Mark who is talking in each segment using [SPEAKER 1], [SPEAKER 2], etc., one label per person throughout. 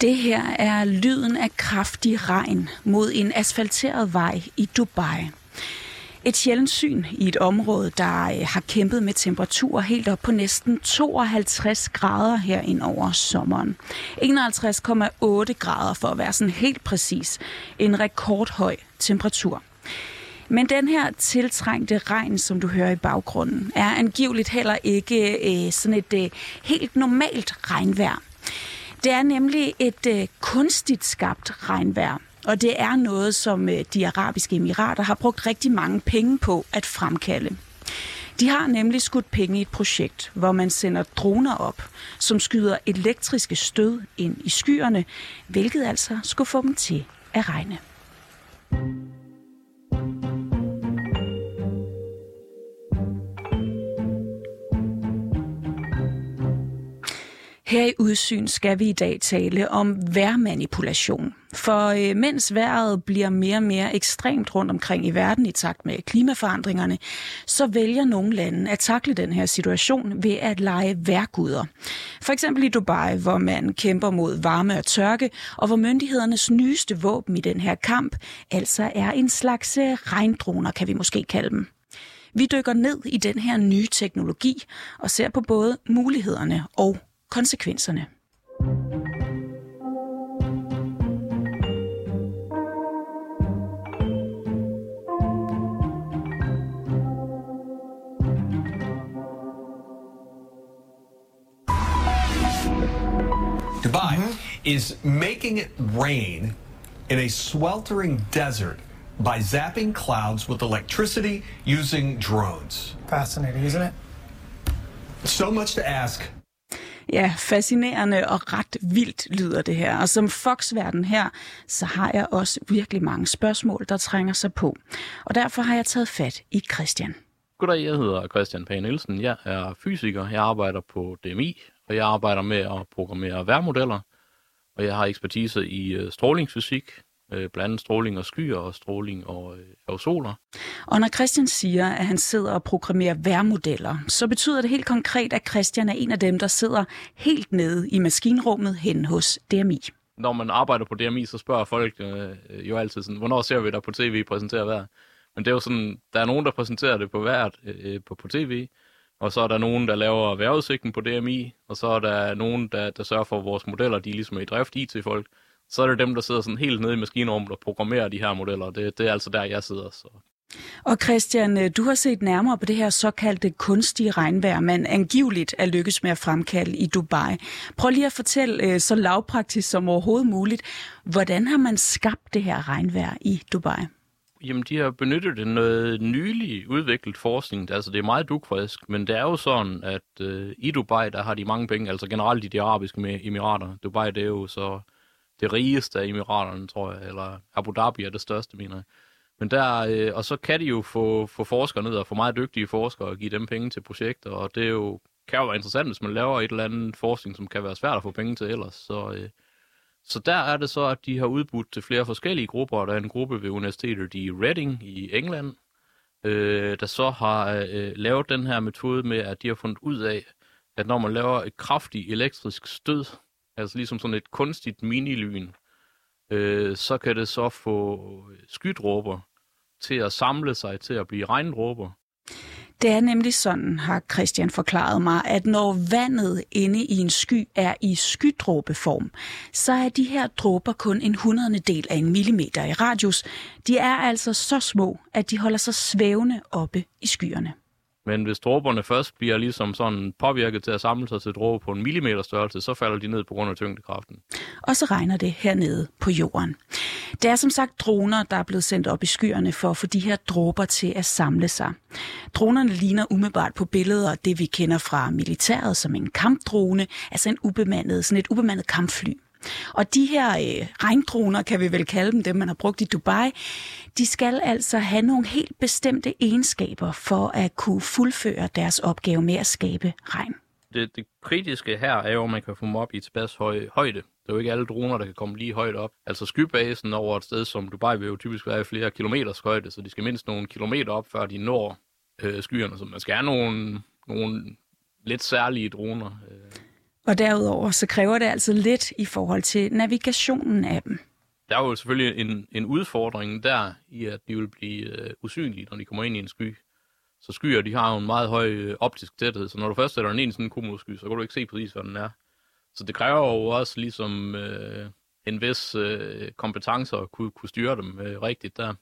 [SPEAKER 1] Det her er lyden af kraftig regn mod en asfalteret vej i Dubai. Et sjældent syn i et område, der øh, har kæmpet med temperaturer helt op på næsten 52 grader her ind over sommeren. 51,8 grader for at være sådan helt præcis. En rekordhøj temperatur. Men den her tiltrængte regn, som du hører i baggrunden, er angiveligt heller ikke øh, sådan et øh, helt normalt regnvejr. Det er nemlig et øh, kunstigt skabt regnvejr, og det er noget, som øh, de arabiske emirater har brugt rigtig mange penge på at fremkalde. De har nemlig skudt penge i et projekt, hvor man sender droner op, som skyder elektriske stød ind i skyerne, hvilket altså skulle få dem til at regne. Her i Udsyn skal vi i dag tale om vejrmanipulation. For øh, mens vejret bliver mere og mere ekstremt rundt omkring i verden i takt med klimaforandringerne, så vælger nogle lande at takle den her situation ved at lege værguder. For eksempel i Dubai, hvor man kæmper mod varme og tørke, og hvor myndighedernes nyeste våben i den her kamp altså er en slags øh, regndroner, kan vi måske kalde dem. Vi dykker ned i den her nye teknologi og ser på både mulighederne og konsekvenserne.
[SPEAKER 2] Dubai is making it rain in a sweltering desert by zapping clouds with electricity using drones.
[SPEAKER 3] Fascinating, isn't it?
[SPEAKER 2] So much to ask
[SPEAKER 1] Ja, fascinerende og ret vildt lyder det her. Og som Fox-verden her, så har jeg også virkelig mange spørgsmål, der trænger sig på. Og derfor har jeg taget fat i Christian.
[SPEAKER 4] Goddag, jeg hedder Christian Pag Nielsen. Jeg er fysiker. Jeg arbejder på DMI, og jeg arbejder med at programmere værmodeller. Og jeg har ekspertise i øh, strålingsfysik, øh, blandt andet stråling og skyer og stråling og øh, aerosoler.
[SPEAKER 1] Og når Christian siger, at han sidder og programmerer værmodeller, så betyder det helt konkret, at Christian er en af dem, der sidder helt nede i maskinrummet hen hos DMI.
[SPEAKER 4] Når man arbejder på DMI, så spørger folk øh, jo altid sådan, hvornår ser vi dig på tv præsentere vejr? Men det er jo sådan, der er nogen, der præsenterer det på hvert øh, på, på tv, og så er der nogen, der laver vejrudsigten på DMI, og så er der nogen, der, der sørger for, at vores modeller de er ligesom i drift IT-folk så er det dem, der sidder sådan helt nede i maskinrummet og programmerer de her modeller. Det, det er altså der, jeg sidder. Så.
[SPEAKER 1] Og Christian, øh, du har set nærmere på det her såkaldte kunstige regnvejr, man angiveligt er lykkes med at fremkalde i Dubai. Prøv lige at fortælle øh, så lavpraktisk som overhovedet muligt, hvordan har man skabt det her regnvejr i Dubai?
[SPEAKER 4] Jamen, de har benyttet det noget nylig udviklet forskning. Altså, det er meget dugfrisk, men det er jo sådan, at øh, i Dubai, der har de mange penge, altså generelt i de arabiske emirater. Dubai, det er jo så det rigeste af emiraterne, tror jeg, eller Abu Dhabi er det største, mener jeg. Men der, øh, og så kan de jo få, få forskere ned og få meget dygtige forskere og give dem penge til projekter, og det er jo, kan jo være interessant, hvis man laver et eller andet forskning, som kan være svært at få penge til ellers. Så, øh, så der er det så, at de har udbudt til flere forskellige grupper, der er en gruppe ved universitetet i Reading i England, øh, der så har øh, lavet den her metode med, at de har fundet ud af, at når man laver et kraftigt elektrisk stød, altså ligesom sådan et kunstigt minilyn, øh, så kan det så få skydråber til at samle sig til at blive regndråber.
[SPEAKER 1] Det er nemlig sådan, har Christian forklaret mig, at når vandet inde i en sky er i skydråbeform, så er de her dråber kun en hundredende del af en millimeter i radius. De er altså så små, at de holder sig svævende oppe i skyerne.
[SPEAKER 4] Men hvis dråberne først bliver ligesom sådan påvirket til at samle sig til dråber på en millimeter størrelse, så falder de ned på grund af tyngdekraften.
[SPEAKER 1] Og så regner det hernede på jorden. Det er som sagt droner, der er blevet sendt op i skyerne for at få de her dråber til at samle sig. Dronerne ligner umiddelbart på billeder det, vi kender fra militæret som en kampdrone, altså en ubemandet, sådan et ubemandet kampfly. Og de her øh, regndroner, kan vi vel kalde dem, dem man har brugt i Dubai, de skal altså have nogle helt bestemte egenskaber for at kunne fuldføre deres opgave med at skabe regn.
[SPEAKER 4] Det, det kritiske her er jo, at man kan få dem op i tilpas høj, højde. Det er jo ikke alle droner, der kan komme lige højt op. Altså skybasen over et sted som Dubai vil jo typisk være i flere kilometers højde, så de skal mindst nogle kilometer op, før de når øh, skyerne. Så man skal have nogle, nogle lidt særlige droner. Øh.
[SPEAKER 1] Og derudover så kræver det altså lidt i forhold til navigationen af dem.
[SPEAKER 4] Der er jo selvfølgelig en, en udfordring der i, at de vil blive øh, usynlige, når de kommer ind i en sky. Så skyer, de har jo en meget høj øh, optisk tæthed, så når du først sætter den ind i sådan en cumulussky, så kan du ikke se præcis, hvad den er. Så det kræver jo også ligesom øh, en vis øh, kompetence at kunne, kunne styre dem øh, rigtigt der.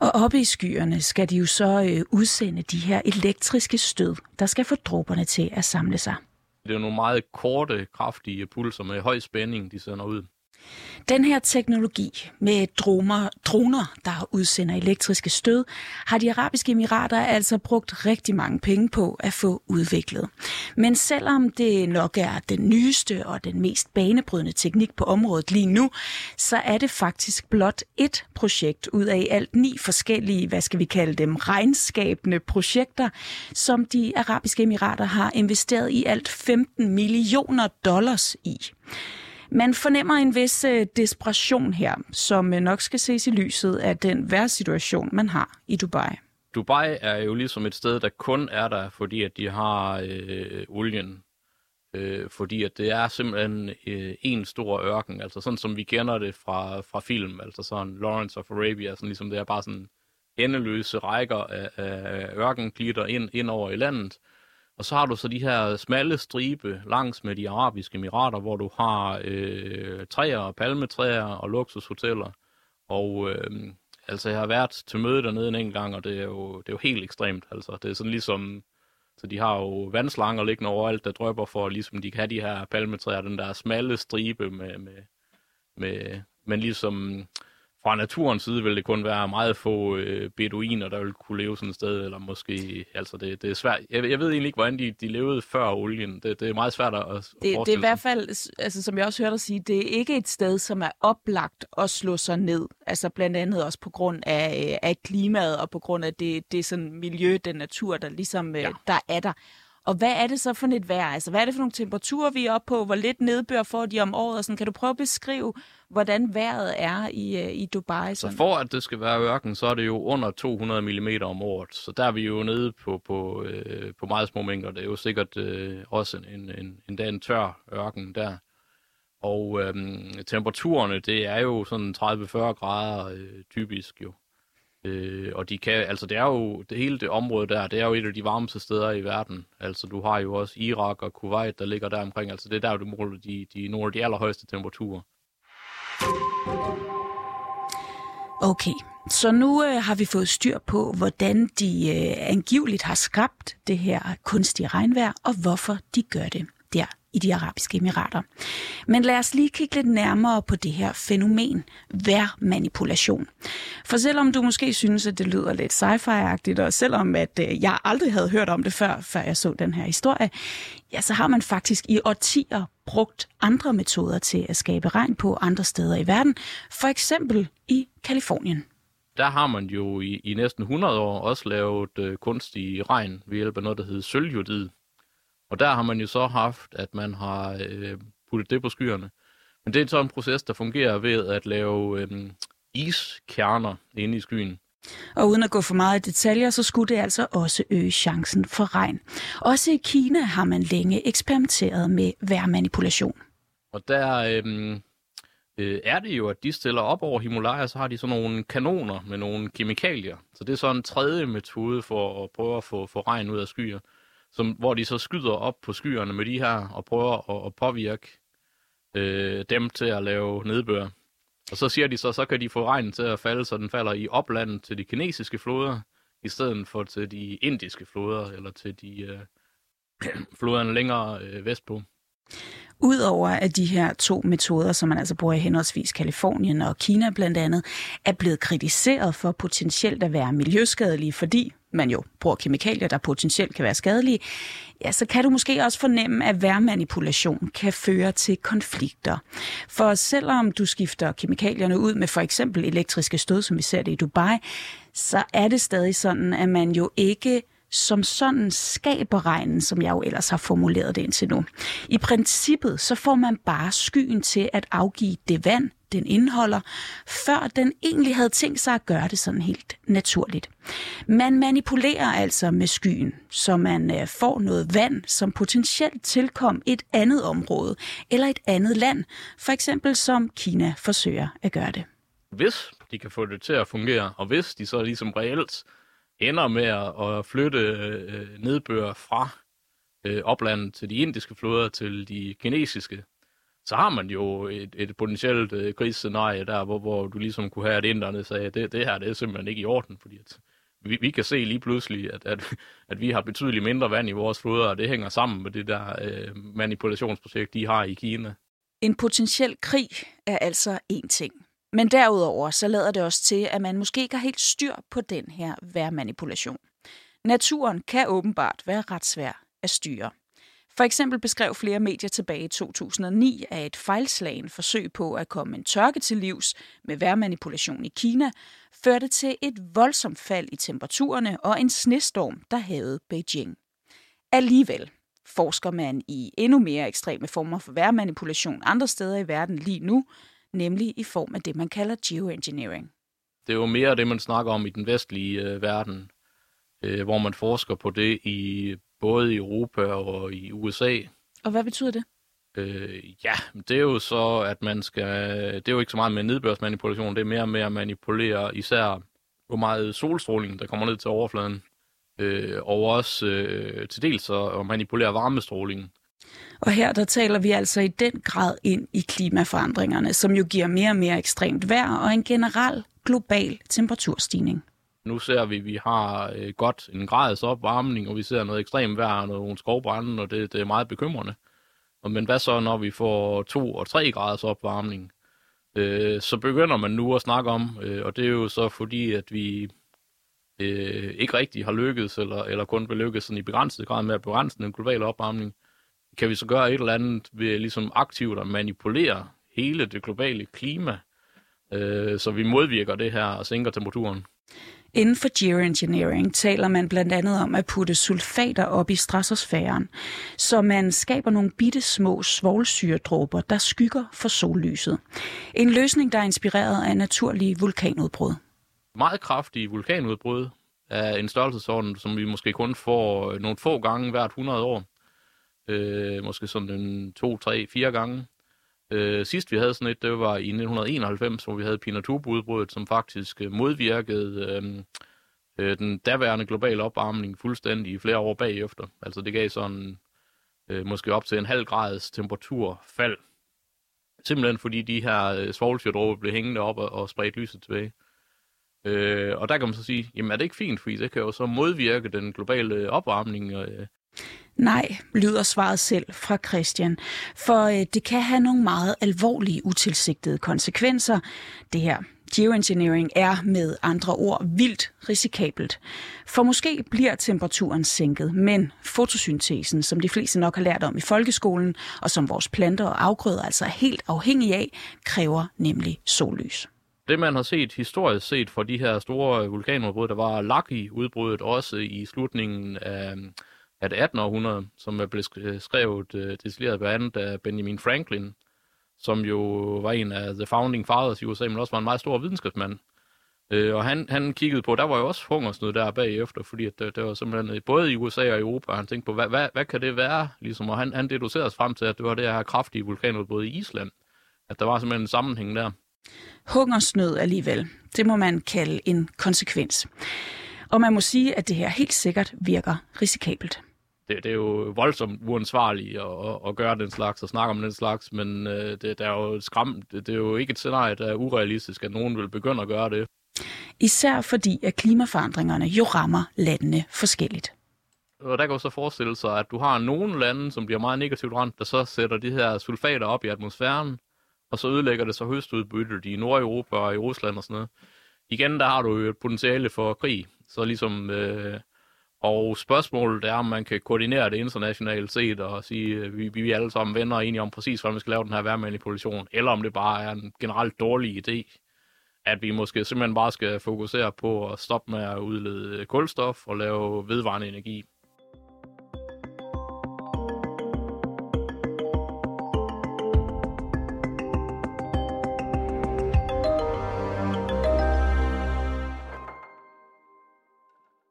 [SPEAKER 1] Og oppe i skyerne skal de jo så øh, udsende de her elektriske stød, der skal få dråberne til at samle sig.
[SPEAKER 4] Det er nogle meget korte, kraftige pulser med høj spænding, de sender ud.
[SPEAKER 1] Den her teknologi med droner, droner, der udsender elektriske stød, har de arabiske emirater altså brugt rigtig mange penge på at få udviklet. Men selvom det nok er den nyeste og den mest banebrydende teknik på området lige nu, så er det faktisk blot et projekt ud af alt ni forskellige, hvad skal vi kalde dem, regnskabende projekter, som de arabiske emirater har investeret i alt 15 millioner dollars i. Man fornemmer en vis øh, desperation her, som øh, nok skal ses i lyset af den værre situation, man har i Dubai.
[SPEAKER 4] Dubai er jo ligesom et sted, der kun er der, fordi at de har øh, olien. Øh, fordi at det er simpelthen øh, en stor ørken, altså sådan som vi kender det fra, fra film, altså sådan Lawrence of Arabia, sådan ligesom det er bare sådan endeløse rækker af, af ørkenglitter ind, ind over i landet. Og så har du så de her smalle stribe langs med de arabiske emirater, hvor du har øh, træer, palmetræer og luksushoteller. Og øh, altså, jeg har været til møde dernede en enkelt gang, og det er jo, det er jo helt ekstremt. Altså, det er sådan ligesom, så de har jo vandslanger liggende overalt, der drøber for, ligesom de kan have de her palmetræer, den der smalle stribe med, med, med men ligesom fra naturens side vil det kun være meget få øh, beduiner, der vil kunne leve sådan et sted, eller måske, altså det, det er svært. Jeg, jeg ved egentlig ikke, hvordan de, de levede før olien. Det, det er meget svært at, at
[SPEAKER 1] det, det er i hvert fald, altså, som jeg også hørte dig sige, det er ikke et sted, som er oplagt at slå sig ned. Altså blandt andet også på grund af, øh, af klimaet, og på grund af det, det sådan miljø, den natur, der ligesom øh, ja. der er der. Og hvad er det så for et vejr? Altså, hvad er det for nogle temperaturer, vi er oppe på? Hvor lidt nedbør får de om året? Og sådan, kan du prøve at beskrive, hvordan vejret er i, øh, i Dubai?
[SPEAKER 4] Sådan? Så for at det skal være ørken, så er det jo under 200 mm om året. Så der er vi jo nede på, på, øh, på meget små mængder. Det er jo sikkert øh, også en, en, en, en tør ørken der. Og øh, temperaturerne, det er jo sådan 30-40 grader øh, typisk jo. Øh, og de kan, altså det er jo, det hele det område der, det er jo et af de varmeste steder i verden. Altså du har jo også Irak og Kuwait, der ligger der omkring. Altså det er der, du måler de, de, nogle af de allerhøjeste temperaturer.
[SPEAKER 1] Okay, så nu øh, har vi fået styr på, hvordan de øh, angiveligt har skabt det her kunstige regnvejr, og hvorfor de gør det der i de arabiske emirater. Men lad os lige kigge lidt nærmere på det her fænomen, værmanipulation. For selvom du måske synes, at det lyder lidt sci-fi-agtigt, og selvom at øh, jeg aldrig havde hørt om det før, før jeg så den her historie, ja, så har man faktisk i årtier brugt andre metoder til at skabe regn på andre steder i verden, for eksempel i Kalifornien
[SPEAKER 4] der har man jo i, i næsten 100 år også lavet øh, kunstig regn ved hjælp af noget, der hedder sølvjodid. Og der har man jo så haft, at man har øh, puttet det på skyerne. Men det er så en proces, der fungerer ved at lave øh, iskerner inde i skyen.
[SPEAKER 1] Og uden at gå for meget i detaljer, så skulle det altså også øge chancen for regn. Også i Kina har man længe eksperimenteret med vejrmanipulation.
[SPEAKER 4] Og der øh, øh, er det jo, at de stiller op over Himalaya, så har de sådan nogle kanoner med nogle kemikalier. Så det er så en tredje metode for at prøve at få, få regn ud af skyer som, hvor de så skyder op på skyerne med de her og prøver at, at påvirke øh, dem til at lave nedbør. Og så siger de så, så kan de få regnen til at falde, så den falder i oplandet til de kinesiske floder, i stedet for til de indiske floder, eller til de øh, floderne længere øh, vestpå.
[SPEAKER 1] Udover at de her to metoder, som man altså bruger i henholdsvis Kalifornien og Kina blandt andet, er blevet kritiseret for potentielt at være miljøskadelige, fordi man jo bruger kemikalier, der potentielt kan være skadelige, ja, så kan du måske også fornemme, at værmanipulation kan føre til konflikter. For selvom du skifter kemikalierne ud med for eksempel elektriske stød, som vi ser det i Dubai, så er det stadig sådan, at man jo ikke som sådan skaber regnen, som jeg jo ellers har formuleret det indtil nu. I princippet så får man bare skyen til at afgive det vand, den indeholder, før den egentlig havde tænkt sig at gøre det sådan helt naturligt. Man manipulerer altså med skyen, så man øh, får noget vand, som potentielt tilkom et andet område eller et andet land, for eksempel som Kina forsøger at gøre det.
[SPEAKER 4] Hvis de kan få det til at fungere, og hvis de så ligesom reelt ender med at flytte øh, nedbør fra øh, oplandet til de indiske floder til de kinesiske, så har man jo et, et potentielt øh, krigsscenarie der, hvor, hvor du ligesom kunne have, at inderne sagde, at det, det her det er simpelthen ikke i orden, fordi at vi, vi kan se lige pludselig, at, at, at vi har betydeligt mindre vand i vores floder, og det hænger sammen med det der øh, manipulationsprojekt, de har i Kina.
[SPEAKER 1] En potentiel krig er altså en ting. Men derudover så lader det også til, at man måske ikke har helt styr på den her vejrmanipulation. Naturen kan åbenbart være ret svær at styre. For eksempel beskrev flere medier tilbage i 2009, at et fejlslagen forsøg på at komme en tørke til livs med vejrmanipulation i Kina førte til et voldsomt fald i temperaturerne og en snestorm, der havde Beijing. Alligevel forsker man i endnu mere ekstreme former for vejrmanipulation andre steder i verden lige nu, nemlig i form af det, man kalder geoengineering.
[SPEAKER 4] Det er jo mere det, man snakker om i den vestlige øh, verden, øh, hvor man forsker på det i både i Europa og i USA.
[SPEAKER 1] Og hvad betyder det?
[SPEAKER 4] Øh, ja, det er jo så, at man skal... Det er jo ikke så meget med nedbørsmanipulation, det er mere med at manipulere især, hvor meget solstråling, der kommer ned til overfladen. Øh, og også øh, til dels at manipulere varmestrålingen.
[SPEAKER 1] Og her der taler vi altså i den grad ind i klimaforandringerne, som jo giver mere og mere ekstremt vejr og en generel global temperaturstigning.
[SPEAKER 4] Nu ser vi, at vi har øh, godt en grads opvarmning, og vi ser noget ekstremt vejr og nogle skovbrænde, og det, det er meget bekymrende. Men hvad så, når vi får 2 og 3 graders opvarmning? Øh, så begynder man nu at snakke om, øh, og det er jo så fordi, at vi øh, ikke rigtig har lykkedes, eller, eller kun vil lykkes sådan i begrænset grad med at begrænse den globale opvarmning. Kan vi så gøre et eller andet ved ligesom aktivt at manipulere hele det globale klima, øh, så vi modvirker det her og sænker temperaturen?
[SPEAKER 1] Inden for geoengineering taler man blandt andet om at putte sulfater op i stratosfæren, så man skaber nogle bitte små svovlsyredråber, der skygger for sollyset. En løsning, der er inspireret af naturlige vulkanudbrud.
[SPEAKER 4] Meget kraftige vulkanudbrud er en størrelsesorden, som vi måske kun får øh, nogle få gange hvert 100 år. Øh, måske sådan en to, tre, fire gange. Øh, sidst vi havde sådan et, det var i 1991, hvor vi havde Pinatubo-udbruddet, som faktisk øh, modvirkede øh, øh, den daværende globale opvarmning fuldstændig i flere år bagefter. Altså det gav sådan øh, måske op til en halv grads temperaturfald. Simpelthen fordi de her øh, svovlsyredråber blev hængende op og, og spredt lyset tilbage. Øh, og der kan man så sige, jamen er det ikke fint, fordi det kan jo så modvirke den globale øh, opvarmning. Øh,
[SPEAKER 1] Nej, lyder svaret selv fra Christian, for øh, det kan have nogle meget alvorlige utilsigtede konsekvenser. Det her geoengineering er med andre ord vildt risikabelt. For måske bliver temperaturen sænket, men fotosyntesen, som de fleste nok har lært om i folkeskolen, og som vores planter og afgrøder altså er helt afhængige af, kræver nemlig sollys.
[SPEAKER 4] Det man har set historisk set for de her store vulkanudbrud, der var Lucky-udbruddet også i slutningen af af det 18. århundrede, som er blevet øh, skrevet øh, decideret blandt andet af Benjamin Franklin, som jo var en af the founding fathers i USA, men også var en meget stor videnskabsmand. Øh, og han, han kiggede på, der var jo også hungersnød der bagefter, fordi at det, der var simpelthen øh, både i USA og Europa, og han tænkte på, hvad, hvad, hvad kan det være? Ligesom, og han, han deducerede frem til, at det var det her kraftige vulkanudbrud i Island. At der var simpelthen en sammenhæng der.
[SPEAKER 1] Hungersnød alligevel, det må man kalde en konsekvens. Og man må sige, at det her helt sikkert virker risikabelt
[SPEAKER 4] det, det er jo voldsomt uansvarligt at, at, at gøre den slags og snakke om den slags, men øh, det, det, er jo skram, det, det er jo ikke et scenarie, der er urealistisk, at nogen vil begynde at gøre det.
[SPEAKER 1] Især fordi, at klimaforandringerne jo rammer landene forskelligt.
[SPEAKER 4] Og der kan jo så forestille sig, at du har nogle lande, som bliver meget negativt ramt, der så sætter de her sulfater op i atmosfæren, og så ødelægger det så høstudbyttet i Nordeuropa og i Rusland og sådan noget. Igen, der har du jo et potentiale for krig. Så ligesom øh, og spørgsmålet er, om man kan koordinere det internationalt set og sige, øh, vi, vi alle sammen venner enige om præcis, hvordan vi skal lave den her værmanipulation, eller om det bare er en generelt dårlig idé, at vi måske simpelthen bare skal fokusere på at stoppe med at udlede kulstof og lave vedvarende energi.